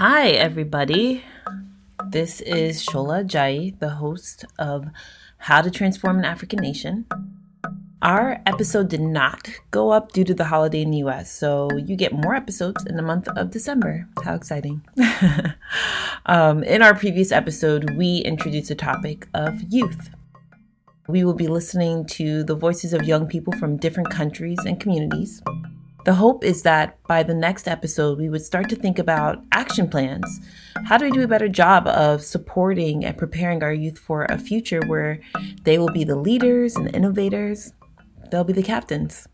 Hi, everybody. This is Shola Ajayi, the host of How to Transform an African Nation. Our episode did not go up due to the holiday in the US, so you get more episodes in the month of December. How exciting! um, in our previous episode, we introduced the topic of youth. We will be listening to the voices of young people from different countries and communities. The hope is that by the next episode, we would start to think about action plans. How do we do a better job of supporting and preparing our youth for a future where they will be the leaders and innovators? They'll be the captains.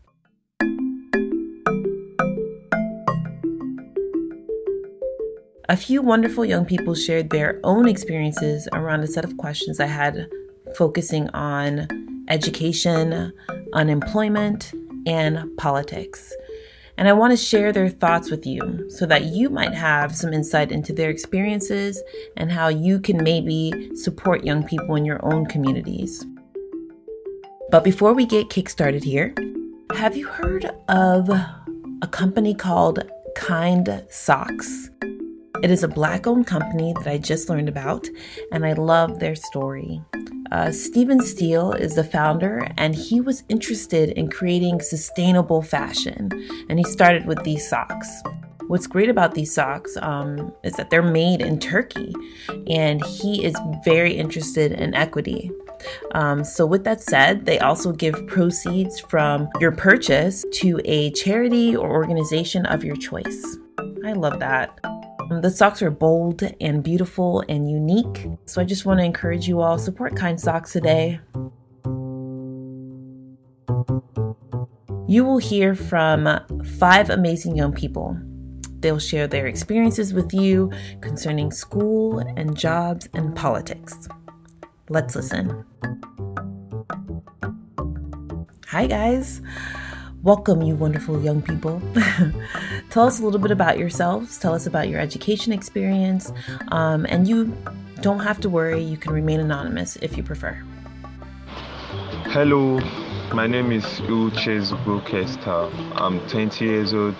A few wonderful young people shared their own experiences around a set of questions I had focusing on education, unemployment, and politics. And I want to share their thoughts with you so that you might have some insight into their experiences and how you can maybe support young people in your own communities. But before we get kickstarted here, have you heard of a company called Kind Socks? It is a black owned company that I just learned about, and I love their story. Uh, Stephen Steele is the founder, and he was interested in creating sustainable fashion, and he started with these socks. What's great about these socks um, is that they're made in Turkey, and he is very interested in equity. Um, so, with that said, they also give proceeds from your purchase to a charity or organization of your choice. I love that. Um, the socks are bold and beautiful and unique. So I just want to encourage you all support Kind Socks today. You will hear from five amazing young people. They'll share their experiences with you concerning school and jobs and politics. Let's listen. Hi, guys. Welcome, you wonderful young people. Tell us a little bit about yourselves. Tell us about your education experience. Um, and you don't have to worry, you can remain anonymous if you prefer. Hello, my name is Uches Brokester. I'm 20 years old.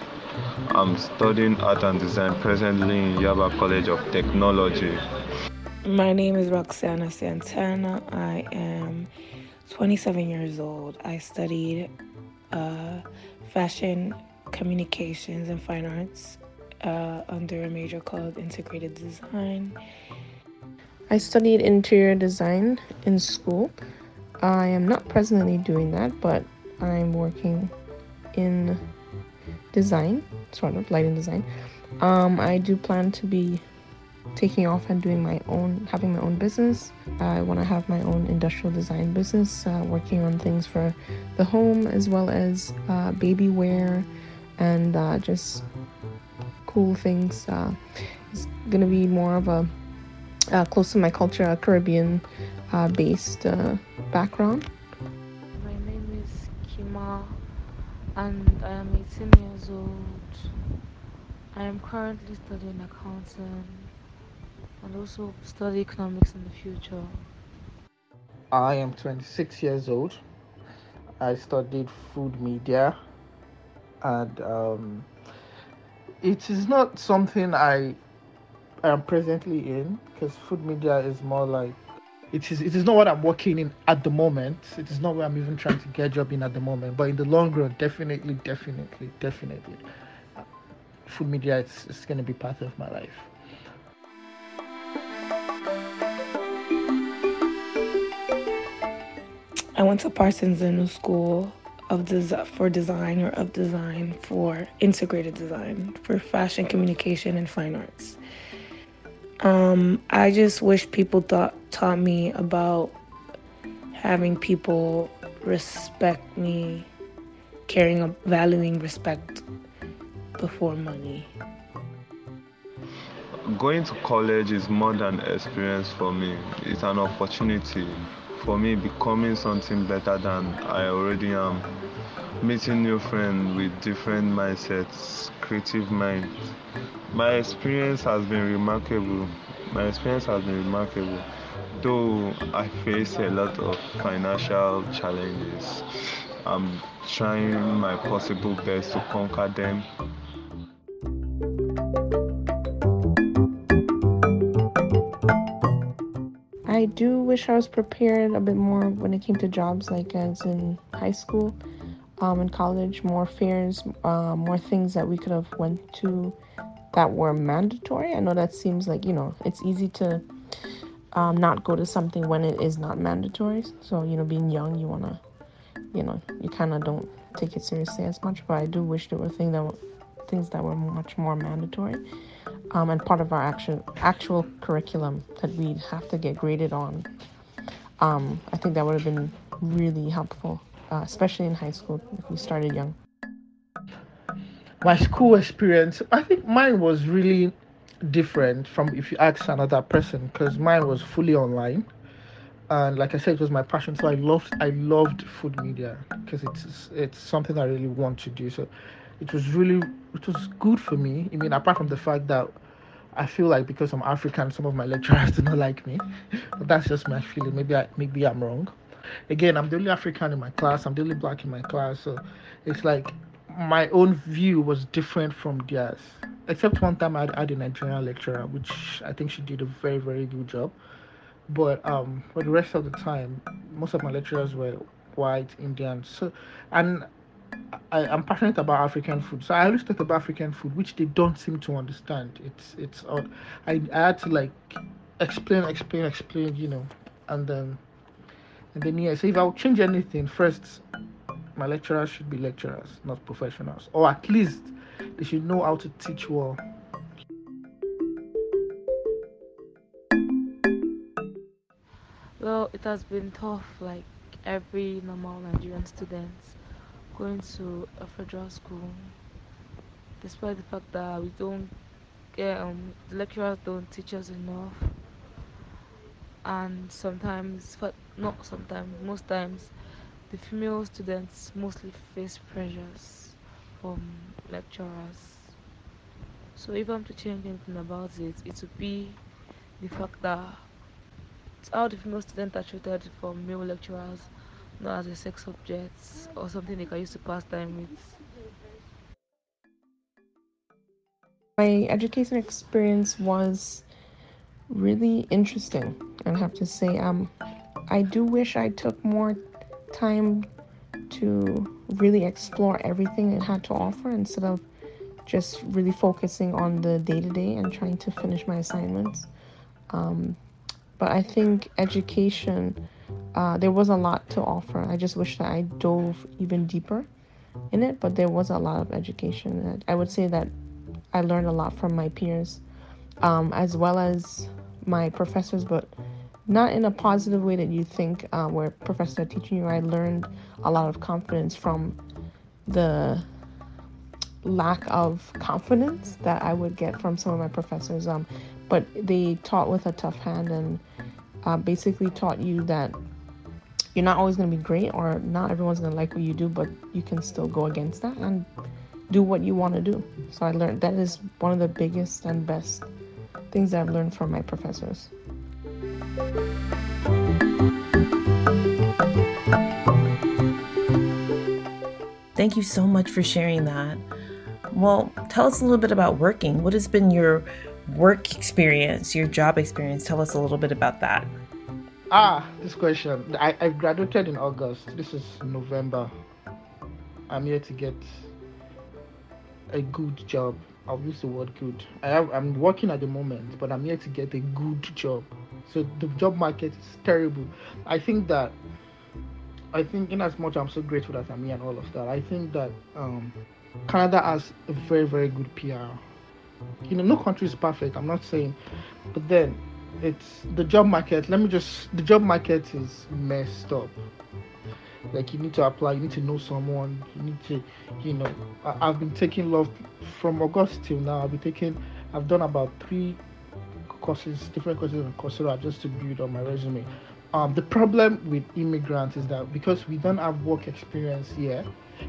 I'm studying art and design presently in Yaba College of Technology. My name is Roxana Santana. I am 27 years old. I studied uh, fashion communications and fine arts uh, under a major called integrated design. I studied interior design in school. I am not presently doing that, but I'm working in design, sort of lighting design. Um, I do plan to be taking off and doing my own, having my own business. I want to have my own industrial design business, uh, working on things for the home as well as uh, baby wear and uh, just cool things. Uh, it's gonna be more of a uh, close to my culture, a Caribbean uh, based background. My name is Kima, and I am 18 years old. I am currently studying accounting and also study economics in the future. I am 26 years old. I studied food media, and um, it is not something I am presently in because food media is more like it is. It is not what I'm working in at the moment. It is not where I'm even trying to get a job in at the moment. But in the long run, definitely, definitely, definitely, food media is, is going to be part of my life. I went to Parsons New School of des- for design or of design for integrated design for fashion communication and fine arts. Um, I just wish people thought taught me about having people respect me, caring, valuing respect before money. Going to college is more than experience for me. It's an opportunity for me becoming something better than I already am. Meeting new friends with different mindsets, creative minds. My experience has been remarkable. My experience has been remarkable. Though I face a lot of financial challenges, I'm trying my possible best to conquer them. Wish I was prepared a bit more when it came to jobs, like as in high school, um, in college, more fairs, uh, more things that we could have went to that were mandatory. I know that seems like you know it's easy to um, not go to something when it is not mandatory. So you know, being young, you wanna, you know, you kind of don't take it seriously as much. But I do wish there were things that were, things that were much more mandatory um, and part of our actual curriculum that we'd have to get graded on. Um, I think that would have been really helpful, uh, especially in high school if we started young. My school experience, I think mine was really different from if you ask another person because mine was fully online and like I said, it was my passion. So I loved I loved food media because it's it's something I really want to do. So it was really it was good for me. I mean, apart from the fact that I feel like because I'm African, some of my lecturers do not like me. But that's just my feeling. Maybe I maybe I'm wrong. Again, I'm the only African in my class. I'm the only black in my class. So it's like my own view was different from theirs. Except one time I had a Nigerian lecturer, which I think she did a very very good job. But um, for the rest of the time, most of my lecturers were white Indians. So, and I, am passionate about African food, so I always talk about African food, which they don't seem to understand. It's it's odd. I, I had to like explain, explain, explain, you know, and then and then yeah. So if I would change anything, first, my lecturers should be lecturers, not professionals, or at least they should know how to teach well. Well, it has been tough, like every normal Nigerian student going to a federal school despite the fact that we don't get um, the lecturers don't teach us enough. And sometimes not sometimes most times the female students mostly face pressures from lecturers. So if i'm to change anything about it it would be the fact that how the female students are treated from male lecturers not as a sex object or something they can use to pass time with. My education experience was really interesting, I have to say. Um, I do wish I took more time to really explore everything it had to offer instead of just really focusing on the day to day and trying to finish my assignments. Um, but I think education uh, there was a lot to offer. I just wish that I dove even deeper in it, but there was a lot of education. I would say that I learned a lot from my peers, um, as well as my professors, but not in a positive way that you think, uh, where professors are teaching you. I learned a lot of confidence from the lack of confidence that I would get from some of my professors. Um, but they taught with a tough hand and uh, basically taught you that you're not always going to be great or not everyone's going to like what you do but you can still go against that and do what you want to do so i learned that is one of the biggest and best things that i've learned from my professors Thank you so much for sharing that. Well, tell us a little bit about working. What has been your work experience, your job experience? Tell us a little bit about that. Ah, this question. I, I graduated in August. This is November. I'm here to get a good job. I'll use the word good. I have, I'm working at the moment, but I'm here to get a good job. So the job market is terrible. I think that I think in as much I'm so grateful that I'm here and all of that, I think that um, Canada has a very, very good PR. You know, no country is perfect, I'm not saying. But then it's the job market let me just the job market is messed up. Like you need to apply you need to know someone you need to you know I, have been taking love from august till now. I've been taking i've done about three courses different courses on coursera just to build on my resume. Um, the problem with immigrants is that because we don't have work experience here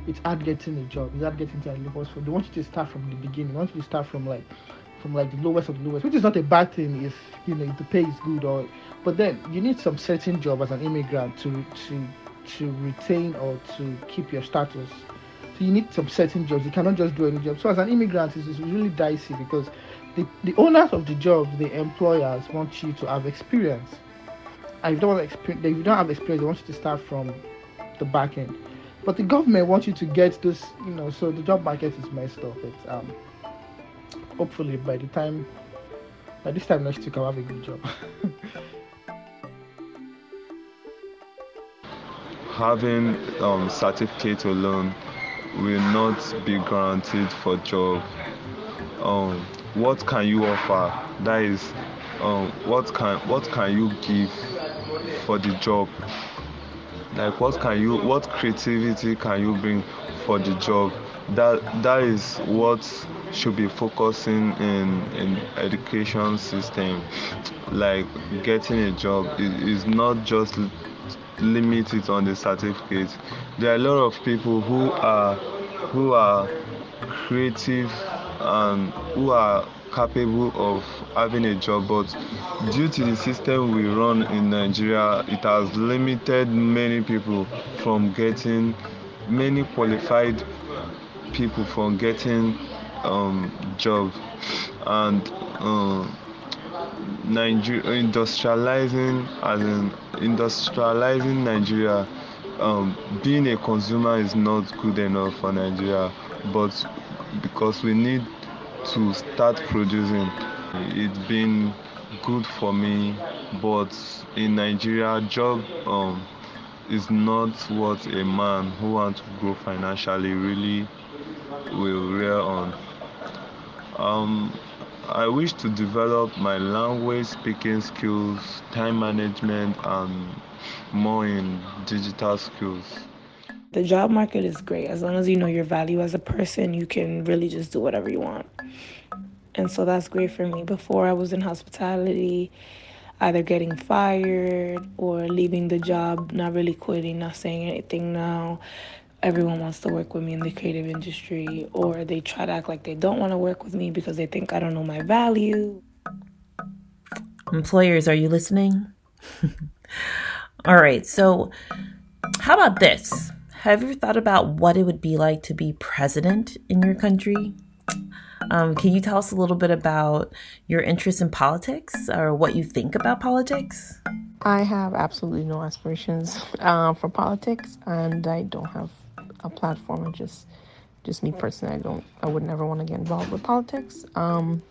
it's hard getting a job it's hard getting to a labor so they want you to start from the beginning they want you to start from like from like the lowest of the lowest, which is not a bad thing if you know if the pay is good or. But then you need some certain job as an immigrant to to to retain or to keep your status. So you need some certain jobs. You cannot just do any job. So as an immigrant, it's, it's really dicey because the, the owners of the jobs, the employers want you to have experience. and if you don't want experience, if you don't have experience, they want you to start from the back end. But the government wants you to get this, you know, so the job market is messed up. It's um, hopefully by the time, by this time next week, I'll have a good job. Having um, certificate alone will not be guaranteed for job. Um, what can you offer? That is, um, what can what can you give for the job? Like what can you what creativity can you bring for the job? That that is what should be focusing in in education system. Like getting a job is, is not just limited on the certificate. There are a lot of people who are who are creative and who are capable of having a job but due to the system we run in nigeria it has limited many people from getting many qualified people from getting um, jobs and uh, Nigeria industrializing as in industrializing Nigeria. Um, being a consumer is not good enough for Nigeria but because we need to start producing it's been good for me. But in Nigeria job um, is not what a man who wants to grow financially really will rear on um, I wish to develop my language speaking skills, time management, and more in digital skills. The job market is great. As long as you know your value as a person, you can really just do whatever you want. And so that's great for me. Before I was in hospitality, either getting fired or leaving the job, not really quitting, not saying anything now everyone wants to work with me in the creative industry, or they try to act like they don't want to work with me because they think I don't know my value. Employers, are you listening? All right, so how about this? Have you thought about what it would be like to be president in your country? Um, can you tell us a little bit about your interest in politics or what you think about politics? I have absolutely no aspirations uh, for politics, and I don't have a platform and just just me personally i don't i would never want to get involved with politics. Um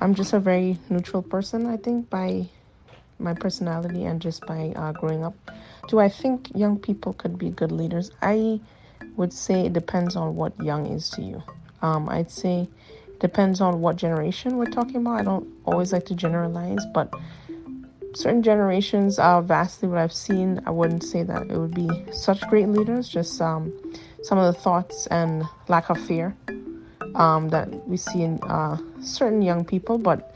i'm just a very neutral person i think by my personality and just by uh, growing up. Do i think young people could be good leaders? I would say it depends on what young is to you. Um, i'd say depends on what generation we're talking about. I don't always like to generalize but certain generations are vastly what I've seen. I wouldn't say that it would be such great leaders, just um, some of the thoughts and lack of fear um, that we see in uh, certain young people. But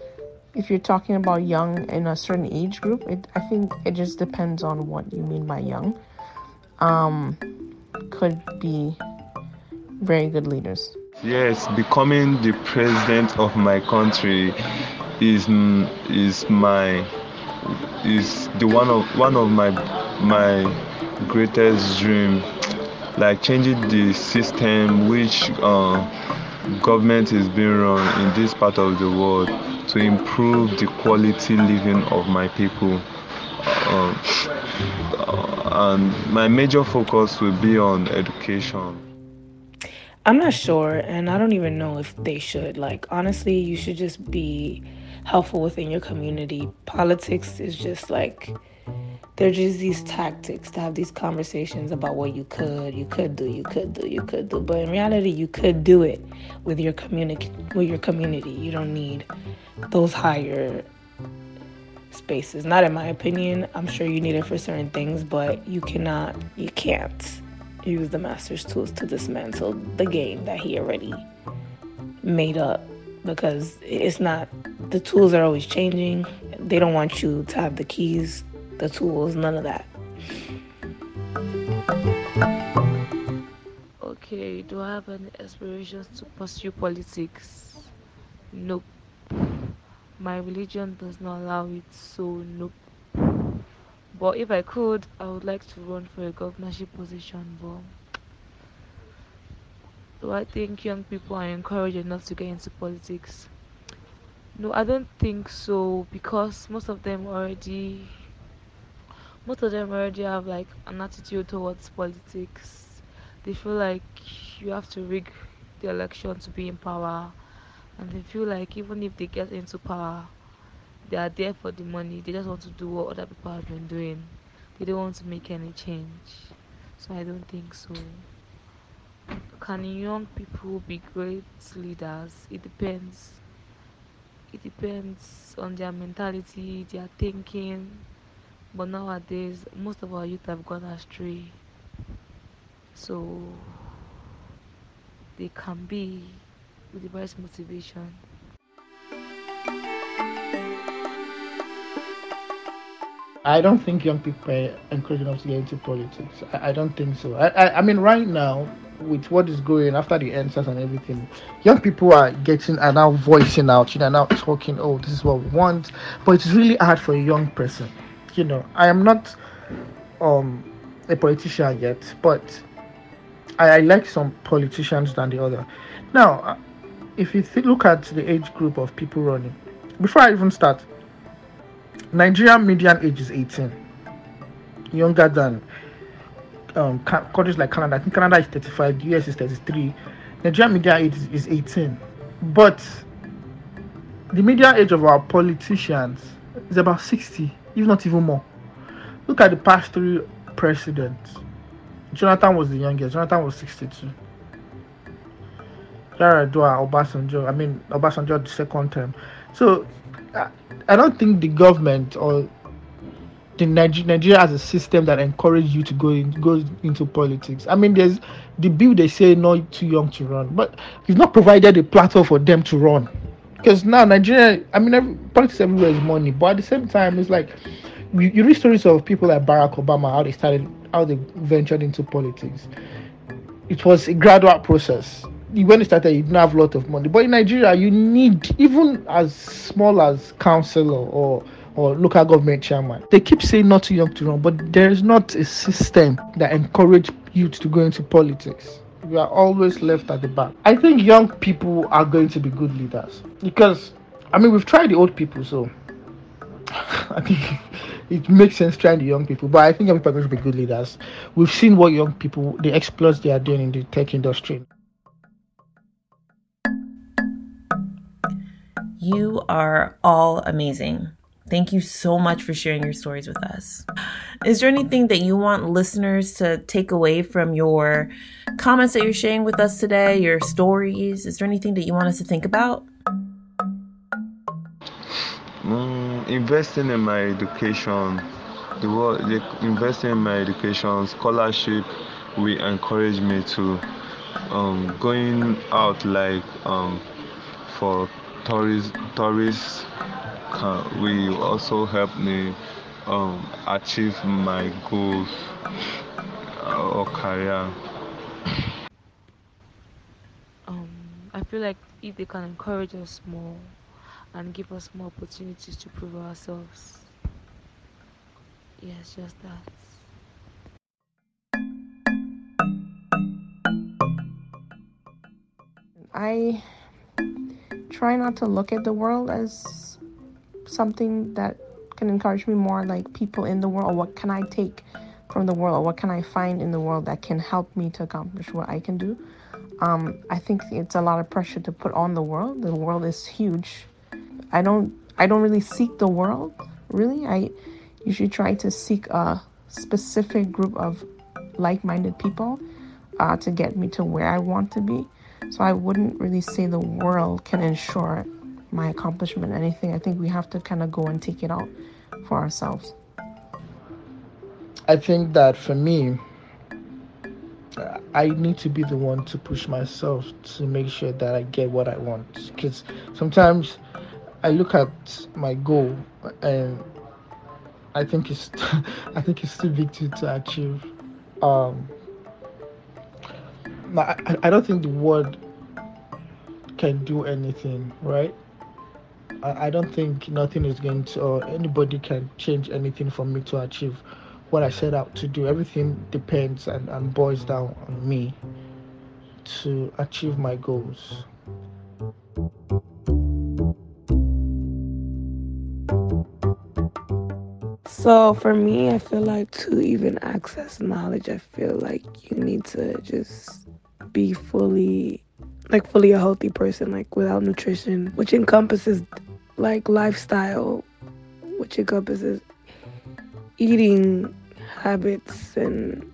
if you're talking about young in a certain age group, it, I think it just depends on what you mean by young. Um, could be very good leaders. Yes, becoming the president of my country is is my is the one of one of my my greatest dream. Like changing the system which uh, government is being run in this part of the world to improve the quality living of my people. Uh, and my major focus will be on education. I'm not sure and i don't even know if they should. Like honestly you should just be helpful within your community. Politics is just like they're just these tactics to have these conversations about what you could, you could do, you could do, you could do. But in reality, you could do it with your community. With your community, you don't need those higher spaces. Not in my opinion. I'm sure you need it for certain things, but you cannot, you can't use the master's tools to dismantle the game that he already made up because it's not the tools are always changing. They don't want you to have the keys, the tools, none of that. Okay, do I have any aspirations to pursue politics? Nope. My religion does not allow it, so nope. But if I could, I would like to run for a governorship position, but do I think young people are encouraged enough to get into politics? No, I don't think so because most of them already most of them already have like an attitude towards politics. They feel like you have to rig the election to be in power, and they feel like even if they get into power, they are there for the money. They just want to do what other people have been doing. They don't want to make any change. So I don't think so. Can young people be great leaders? It depends. It depends on their mentality, their thinking. But nowadays, most of our youth have gone astray. So they can be with the right motivation. I don't think young people are encouraged enough to get into politics. I, I don't think so. I, I, I mean, right now, with what is going after the EndSARS and everything, young people are getting are now voicing out, you know, now talking, oh, this is what we want. But it's really hard for a young person. You know, I am not um a politician yet, but I, I like some politicians than the other. Now, uh, if you th- look at the age group of people running, before I even start, Nigerian median age is 18, younger than um, countries like Canada. I think Canada is 35, US is 33. Nigerian median age is, is 18. But the median age of our politicians is about 60, if not even more. Look at the past three presidents. Jonathan was the youngest. Jonathan was 62. Yar'Adua, Obasanjo. I mean, Obasanjo the second term. So I don't think the government or the Niger- Nigeria has a system that encourages you to go in, go into politics. I mean, there's the bill they say not too young to run, but you've not provided a platform for them to run. Because now Nigeria, I mean, every, politics everywhere is money, but at the same time, it's like you, you read stories of people like Barack Obama, how they started, how they ventured into politics. It was a gradual process when you started, you didn't have a lot of money. But in Nigeria, you need even as small as councillor or or local government chairman. They keep saying not too young to run, but there is not a system that encourage youth to go into politics. We are always left at the back. I think young people are going to be good leaders because, I mean, we've tried the old people, so I think it makes sense trying the young people. But I think young people are going to be good leaders. We've seen what young people, the exploits they are doing in the tech industry. You are all amazing. Thank you so much for sharing your stories with us. Is there anything that you want listeners to take away from your comments that you're sharing with us today, your stories? Is there anything that you want us to think about? Mm, investing in my education, the world, the, investing in my education, scholarship will encourage me to um, going out like um, for tourist tourists can, will also help me um, achieve my goals uh, or career. Um, I feel like if they can encourage us more and give us more opportunities to prove ourselves. Yes, just that. I try not to look at the world as something that can encourage me more like people in the world what can i take from the world what can i find in the world that can help me to accomplish what i can do. Um, i think it's a lot of pressure to put on the world. The world is huge. I don't i don't really seek the world really. I usually try to seek a specific group of like-minded people uh, to get me to where i want to be. So I wouldn't really say the world can ensure my accomplishment anything. I think we have to kind of go and take it out for ourselves. I think that for me, I need to be the one to push myself to make sure that I get what I want. Because sometimes I look at my goal and I think it's I think it's too big to, to achieve. Um, I, I don't think the word can do anything, right? I, don't think nothing is going to, or anybody can change anything for me to achieve what I set out to do. Everything depends and, and boils down on me to achieve my goals. So for me, I feel like to even access knowledge, I feel like you need to just be fully like fully a healthy person like without nutrition, which encompasses like lifestyle, which encompasses eating habits and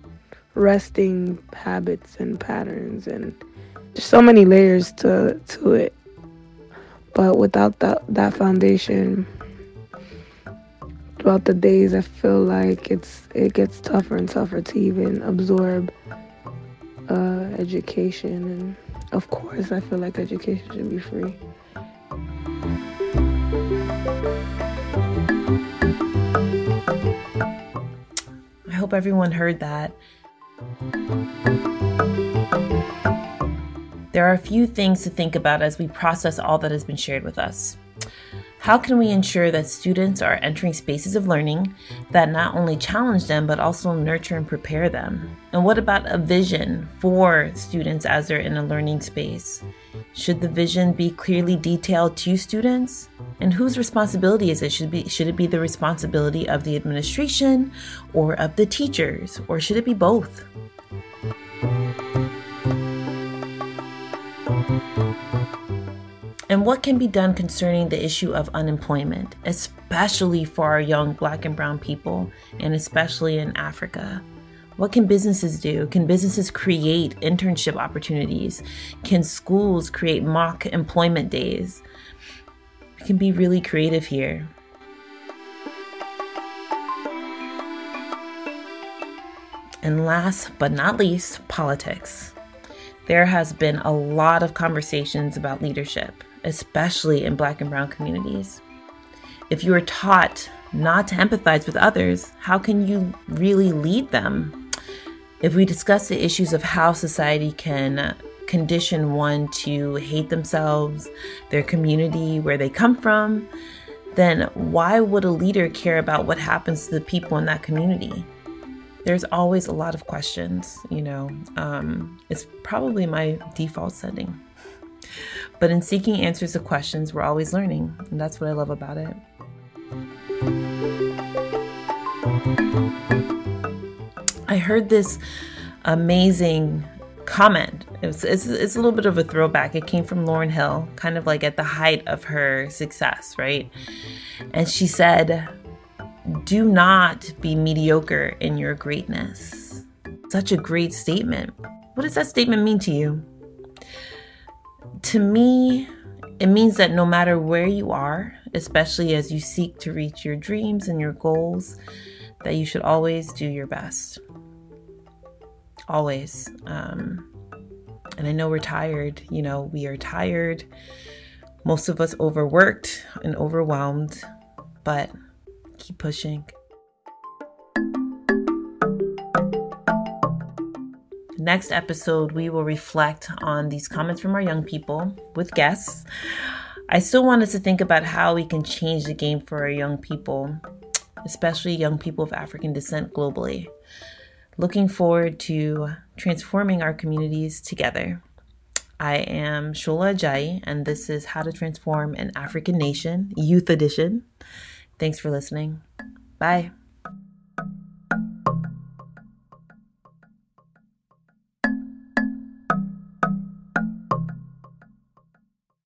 resting habits and patterns and there's so many layers to to it. But without that that foundation, throughout the days I feel like it's it gets tougher and tougher to even absorb uh, education and of course I feel like education should be free. I hope everyone heard that. There are a few things to think about as we process all that has been shared with us. How can we ensure that students are entering spaces of learning that not only challenge them but also nurture and prepare them? And what about a vision for students as they're in a learning space? Should the vision be clearly detailed to students? And whose responsibility is it? Should, be, should it be the responsibility of the administration or of the teachers, or should it be both? And what can be done concerning the issue of unemployment, especially for our young black and brown people, and especially in Africa. What can businesses do? Can businesses create internship opportunities? Can schools create mock employment days? We can be really creative here. And last but not least, politics. There has been a lot of conversations about leadership especially in black and brown communities. If you are taught not to empathize with others, how can you really lead them? If we discuss the issues of how society can condition one to hate themselves, their community, where they come from, then why would a leader care about what happens to the people in that community? There's always a lot of questions, you know. Um, it's probably my default setting. But in seeking answers to questions, we're always learning, and that's what I love about it. I heard this amazing comment. It was, it's, it's a little bit of a throwback. It came from Lauryn Hill, kind of like at the height of her success, right? And she said, Do not be mediocre in your greatness. Such a great statement. What does that statement mean to you? To me, it means that no matter where you are, especially as you seek to reach your dreams and your goals, that you should always do your best. Always. Um, and I know we're tired. You know, we are tired. Most of us overworked and overwhelmed, but keep pushing. Next episode, we will reflect on these comments from our young people with guests. I still want us to think about how we can change the game for our young people, especially young people of African descent globally. Looking forward to transforming our communities together. I am Shola Ajayi, and this is How to Transform an African Nation, Youth Edition. Thanks for listening. Bye.